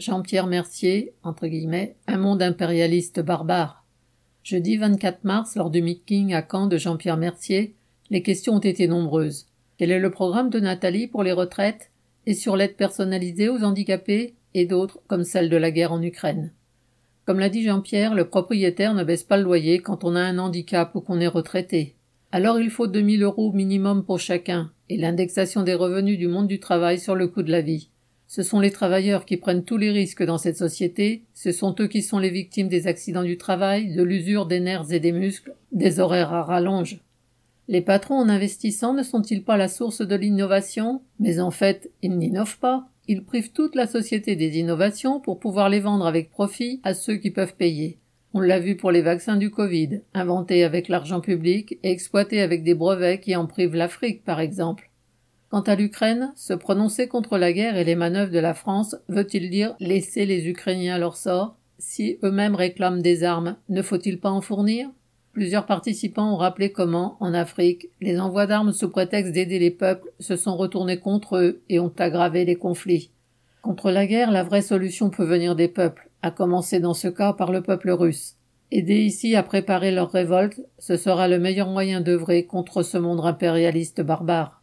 Jean-Pierre Mercier, entre guillemets, un monde impérialiste barbare. Jeudi 24 mars, lors du meeting à Caen de Jean-Pierre Mercier, les questions ont été nombreuses. Quel est le programme de Nathalie pour les retraites et sur l'aide personnalisée aux handicapés et d'autres comme celle de la guerre en Ukraine? Comme l'a dit Jean-Pierre, le propriétaire ne baisse pas le loyer quand on a un handicap ou qu'on est retraité. Alors il faut 2000 euros minimum pour chacun et l'indexation des revenus du monde du travail sur le coût de la vie. Ce sont les travailleurs qui prennent tous les risques dans cette société, ce sont eux qui sont les victimes des accidents du travail, de l'usure des nerfs et des muscles, des horaires à rallonge. Les patrons en investissant ne sont-ils pas la source de l'innovation? Mais en fait, ils n'innovent pas. Ils privent toute la société des innovations pour pouvoir les vendre avec profit à ceux qui peuvent payer. On l'a vu pour les vaccins du Covid, inventés avec l'argent public et exploités avec des brevets qui en privent l'Afrique, par exemple. Quant à l'Ukraine, se prononcer contre la guerre et les manœuvres de la France veut-il dire laisser les Ukrainiens leur sort? Si eux-mêmes réclament des armes, ne faut-il pas en fournir? Plusieurs participants ont rappelé comment, en Afrique, les envois d'armes sous prétexte d'aider les peuples se sont retournés contre eux et ont aggravé les conflits. Contre la guerre, la vraie solution peut venir des peuples, à commencer dans ce cas par le peuple russe. Aider ici à préparer leur révolte, ce sera le meilleur moyen d'œuvrer contre ce monde impérialiste barbare.